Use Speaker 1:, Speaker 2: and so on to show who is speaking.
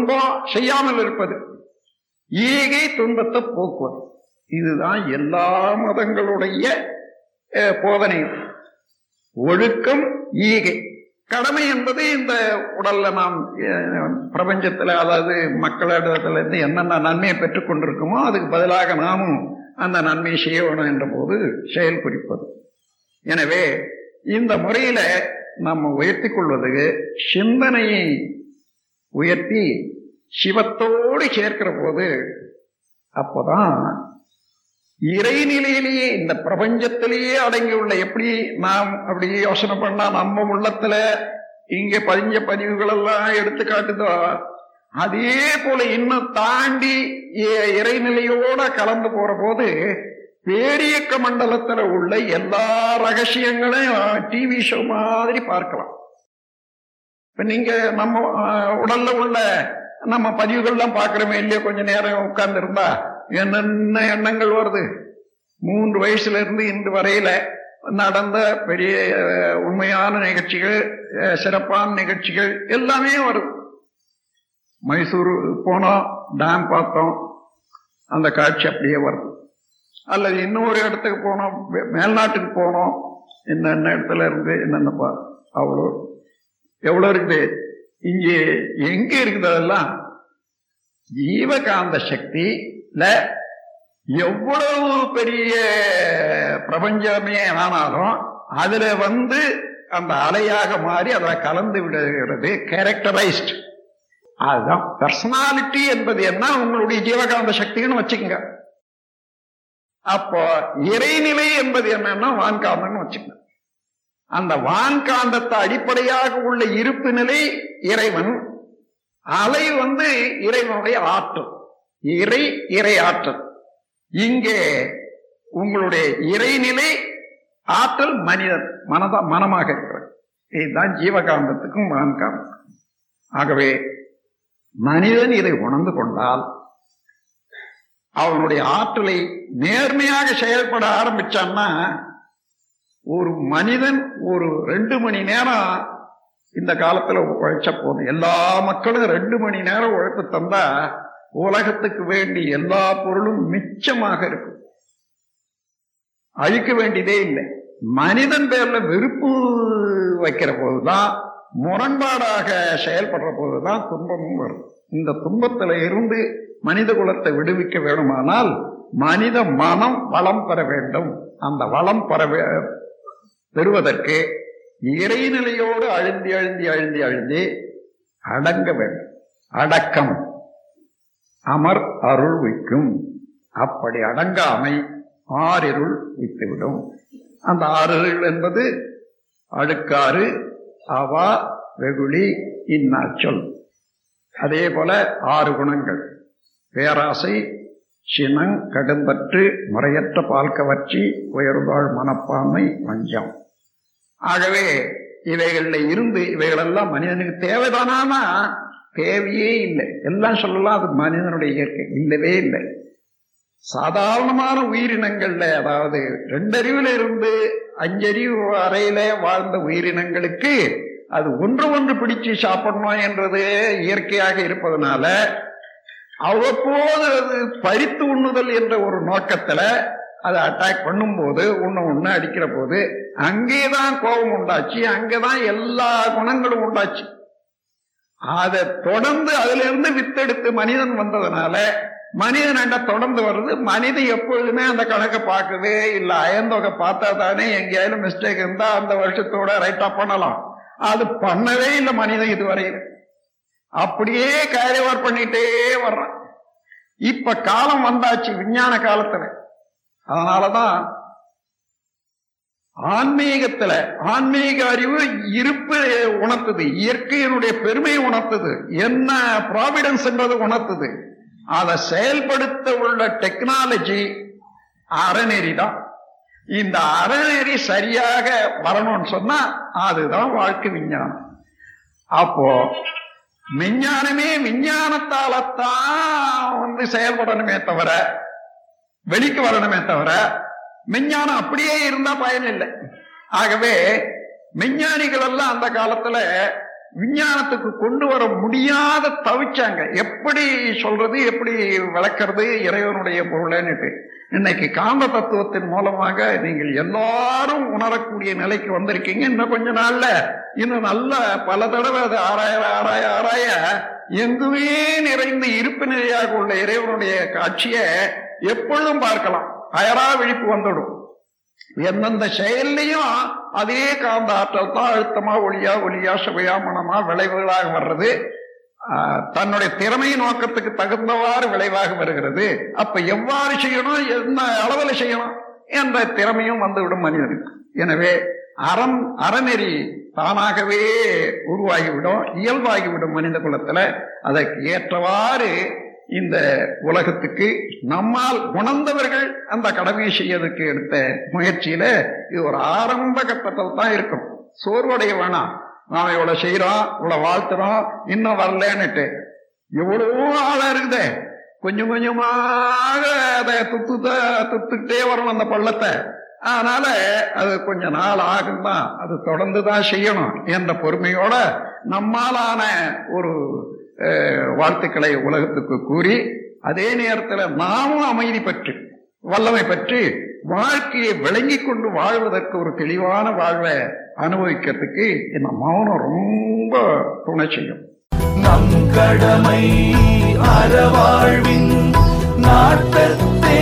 Speaker 1: துன்பம் செய்யாமல் இருப்பது. ஈகை துன்பத்தை போக்குவது. இதுதான் எல்லா மதங்களுடைய போதனை. ஒழுக்கம் ஈகை. கடமை என்பது இந்த உடல்ல நாம் பிரபஞ்சத்தில் அதாவது மக்களிடத்துல இருந்து என்னென்ன நன்மையை பெற்றுக் கொண்டிருக்கோமோ அதுக்கு பதிலாக நாமும் அந்த நன்மையை செய்ய வேணும் என்ற போது செயல் குறிப்பது. எனவே இந்த முறையில நம்ம உயர்த்தி கொள்வது சிந்தனையை உயர்த்தி சிவத்தோடு சேர்க்கிற போது அப்போதான் இறைநிலையிலேயே இந்த பிரபஞ்சத்திலேயே அடங்கியுள்ள எப்படி நாம் அப்படி யோசனை பண்ணா நம்ம உள்ளத்துல இங்க பதிஞ்ச பதிவுகள் எல்லாம் எடுத்து காட்டுதோ அதே போல இன்னும் தாண்டி இறைநிலையோட கலந்து போற போது பேரியக்க மண்டலத்துல உள்ள எல்லா ரகசியங்களையும் டிவி ஷோ மாதிரி பார்க்கலாம். இப்ப நீங்க நம்ம உடல்ல உள்ள நம்ம பதிவுகள்லாம் பார்க்கிறோமே இல்லையா கொஞ்ச நேரம் உட்கார்ந்து இருந்தா என்னென்ன எண்ணங்கள் வருது? மூன்று வயசுல இருந்து இன்று வரையில நடந்த பெரிய உண்மையான நிகழ்ச்சிகள் சிறப்பான நிகழ்ச்சிகள் எல்லாமே வரும் மைசூர் போனோம் டேம் பார்த்தோம் அந்த காட்சி அப்படியே வருது. அல்லது இன்னொரு இடத்துக்கு போனோம் மேல்நாட்டுக்கு போனோம் என்னென்ன இடத்துல இருந்து என்னென்ன பா அவ்வளோ. எவ்வளவு இருக்குது? இங்கே எங்க இருக்குது அதெல்லாம்? ஜீவகாந்த சக்தியில எவ்வளவு பெரிய பிரபஞ்சமே ஆனாலும் அதுல வந்து அந்த அலையாக மாறி அதில் கலந்து விடுகிறது கேரக்டரைஸ்ட் அதுதான் பர்சனாலிட்டி என்பது என்ன? உங்களுடைய ஜீவகாந்த சக்தின்னு வச்சுக்கோங்க. அப்போ இறைநிலை என்பது என்னன்னா வான்காந்தம்னு வச்சுக்கோங்க. அந்த வான்காந்தத்தை அடிப்படையாக உள்ள இருப்பு நிலை இறைவன் அலை வந்து இறைவனுடைய ஆற்றல். இறை இறை ஆற்றல். இங்கே உங்களுடைய இறைநிலை ஆற்றல் மனிதன் மனதா மனமாக இருக்கிறது. இதுதான் ஜீவகாந்தத்துக்கும் வான்காந்தத்துக்கும். ஆகவே மனிதன் இதை உணர்ந்து கொண்டால் அவனுடைய ஆற்றலை நேர்மையாக செயல்பட ஆரம்பிச்சான்னா ஒரு மனிதன் ஒரு ரெண்டு மணி நேரம் இந்த காலத்துல உழைச்ச போதும். எல்லா மக்களும் ரெண்டு மணி நேரம் உழைப்பு தந்தா உலகத்துக்கு வேண்டி எல்லா பொருளும் மிச்சமாக இருக்கும். அழிக்க வேண்டியதே இல்லை. மனிதன் பேர்ல வெறுப்பு வைக்கிற போதுதான் முரண்பாடாக செயல்படுற போதுதான் துன்பமும் வரும். இந்த துன்பத்துல இருந்து மனித குலத்தை விடுவிக்க வேணுமானால் மனித மனம் வளம் பெற வேண்டும். அந்த வளம் பெற பெறுவதற்கு இறைநிலையோடு அழுந்தி அழுந்தி அழுந்தி அழுந்தி அடங்க வேண்டும். அடக்கம். அமர் அருள் வைக்கும். அப்படி அடங்காமை ஆறிருள் வைத்துவிடும் அந்த ஆறிருள் என்பது அழுக்காறு அவா வெகுளி இன்னாச்சொல். அதே போல ஆறு குணங்கள். பேராசை சினங் கடும்பற்று முறையற்ற பால் கவர்ச்சி உயர்வாழ் மனப்பான்மை வஞ்சம் ஆகவே இவைகளில் இருந்து இவைகளெல்லாம் மனிதனுக்கு தேவைதானா தேவையே இல்லை. எல்லாம் சொல்லலாம் அது மனிதனுடைய இயற்கை. இல்லவே இல்லை. சாதாரணமான உயிரினங்கள்ல அதாவது ரெண்டறிவுல இருந்து அஞ்சறிவு வரையில வாழ்ந்த உயிரினங்களுக்கு அது ஒன்று ஒன்று பிடிச்சு சாப்பிடணும் என்றது இயற்கையாக இருப்பதனால அவ்வப்போது அது பறித்து உண்ணுதல் என்ற ஒரு நோக்கத்துல அதை அட்டாக் பண்ணும்போது ஒண்ணு ஒண்ணு அடிக்கிற போது அங்கேதான் கோபம் உண்டாச்சு அங்கதான் எல்லா குணங்களும் உண்டாச்சு. அதை தொடர்ந்து அதுல இருந்து வித்தெடுத்து மனிதன் வந்ததுனால மனிதன் தொடர்ந்து வருது? மனிதன் எப்பொழுதுமே அந்த கணக்கை பார்க்குது இல்லை. அயந்தொகை பார்த்தா தானே எங்கேயாலும் மிஸ்டேக் இருந்தா அந்த வருஷத்தோட ரைட்டா பண்ணலாம். அது பண்ணவே இல்லை மனிதன் இதுவரையிலும். அப்படியே கேரிவர் பண்ணிட்டே வர்றான். இப்ப காலம் வந்தாச்சு விஞ்ஞான காலத்துல. அதனாலதான் ஆன்மீகத்துல ஆன்மீக அறிவு இருப்பு உணர்த்துது இயற்கையினுடைய பெருமை உணர்த்துது என்ன ப்ராவிடன்ஸ் என்றது உணர்த்துது. அதை செயல்படுத்த உள்ள டெக்னாலஜி அறநெறி தான் இந்த அறநெறி சரியாக வரணும்னு சொன்னா அதுதான் வாழ்க்கை விஞ்ஞானம். அப்போ விஞ்ஞானமே விஞ்ஞானத்தாலத்தான் வந்து செயல்படணுமே தவிர வெளிக்கு வரணுமே தவிர விஞ்ஞானம் அப்படியே இருந்தா பயன் இல்லை ஆகவே விஞ்ஞானிகள் எல்லாம் அந்த காலத்துல விஞ்ஞானத்துக்கு கொண்டு வர முடியாத தவிச்சாங்க. எப்படி சொல்றது எப்படி விளக்குறது இறைவனுடைய பொருள்னுட்டு இன்னைக்கு காந்த தத்துவத்தின் மூலமாக நீங்கள் எல்லாரும் உணரக்கூடிய நிலைக்கு வந்திருக்கீங்க. இன்னும் கொஞ்ச நாள்ல இன்னும் நல்ல பல தடவை அது ஆராய ஆராய ஆராய எங்குமே நிறைந்து இருப்பு நிலையாக உள்ள இறைவனுடைய காட்சியை எப்பொழுதும் பார்க்கலாம். அயரா விழிப்பு வந்துடும் எந்தெந்த செயல்லையும் அதே காந்த ஆற்றல் தான் அழுத்தமா ஒளியா ஒளியா சுவையா மனமா விளைவுகளாக வர்றது. தன்னுடைய திறமை நோக்கத்துக்கு தகுந்தவாறு விளைவாக வருகிறது. அப்ப எவ்வாறு செய்யணும்? என்ன அளவில் செய்யணும்? என்ற திறமையும் வந்துவிடும் மனிதனுக்கு. எனவே அறம் அறநெறி தானாகவே உருவாகிவிடும் இயல்பாகிவிடும் மனித குலத்துல. அதற்கு ஏற்றவாறு இந்த உலகத்துக்கு நம்மால் உணர்ந்தவர்கள் அந்த கடமையை செய்யறதுக்கு எடுத்த முயற்சியில இது ஒரு ஆரம்ப கட்டத்தில் தான் இருக்கும். சோர்வடைய வேணாம். நாம இவ்வளவு செய்யறோம் இவ்வளவு வாழ்த்துறோம் இன்னும் வரலன்னுட்டு. எவ்வளவோ ஆளா இருக்குதே. கொஞ்சம் கொஞ்சமாக அதை துத்து துத்துக்கிட்டே வரணும் அந்த பள்ளத்தை. அதனால அது கொஞ்ச நாள் ஆகும் தான் அது தொடர்ந்து தான் செய்யணும் என்ற பொறுமையோட நம்மாலான ஒரு வாழ்த்துக்களை உலகத்துக்கு கூறி அதே நேரத்தில் நாமும் அமைதி பற்றி வல்லமை பற்றி வாழ்க்கையை விளங்கி கொண்டு வாழ்வதற்கு ஒரு தெளிவான வாழ்வை அனுபவிக்கிறதுக்கு இந்த மௌனம் ரொம்ப துணை செய்யும்.
Speaker 2: நம் கடமை அறவாழ்வின் நாட்டத்தே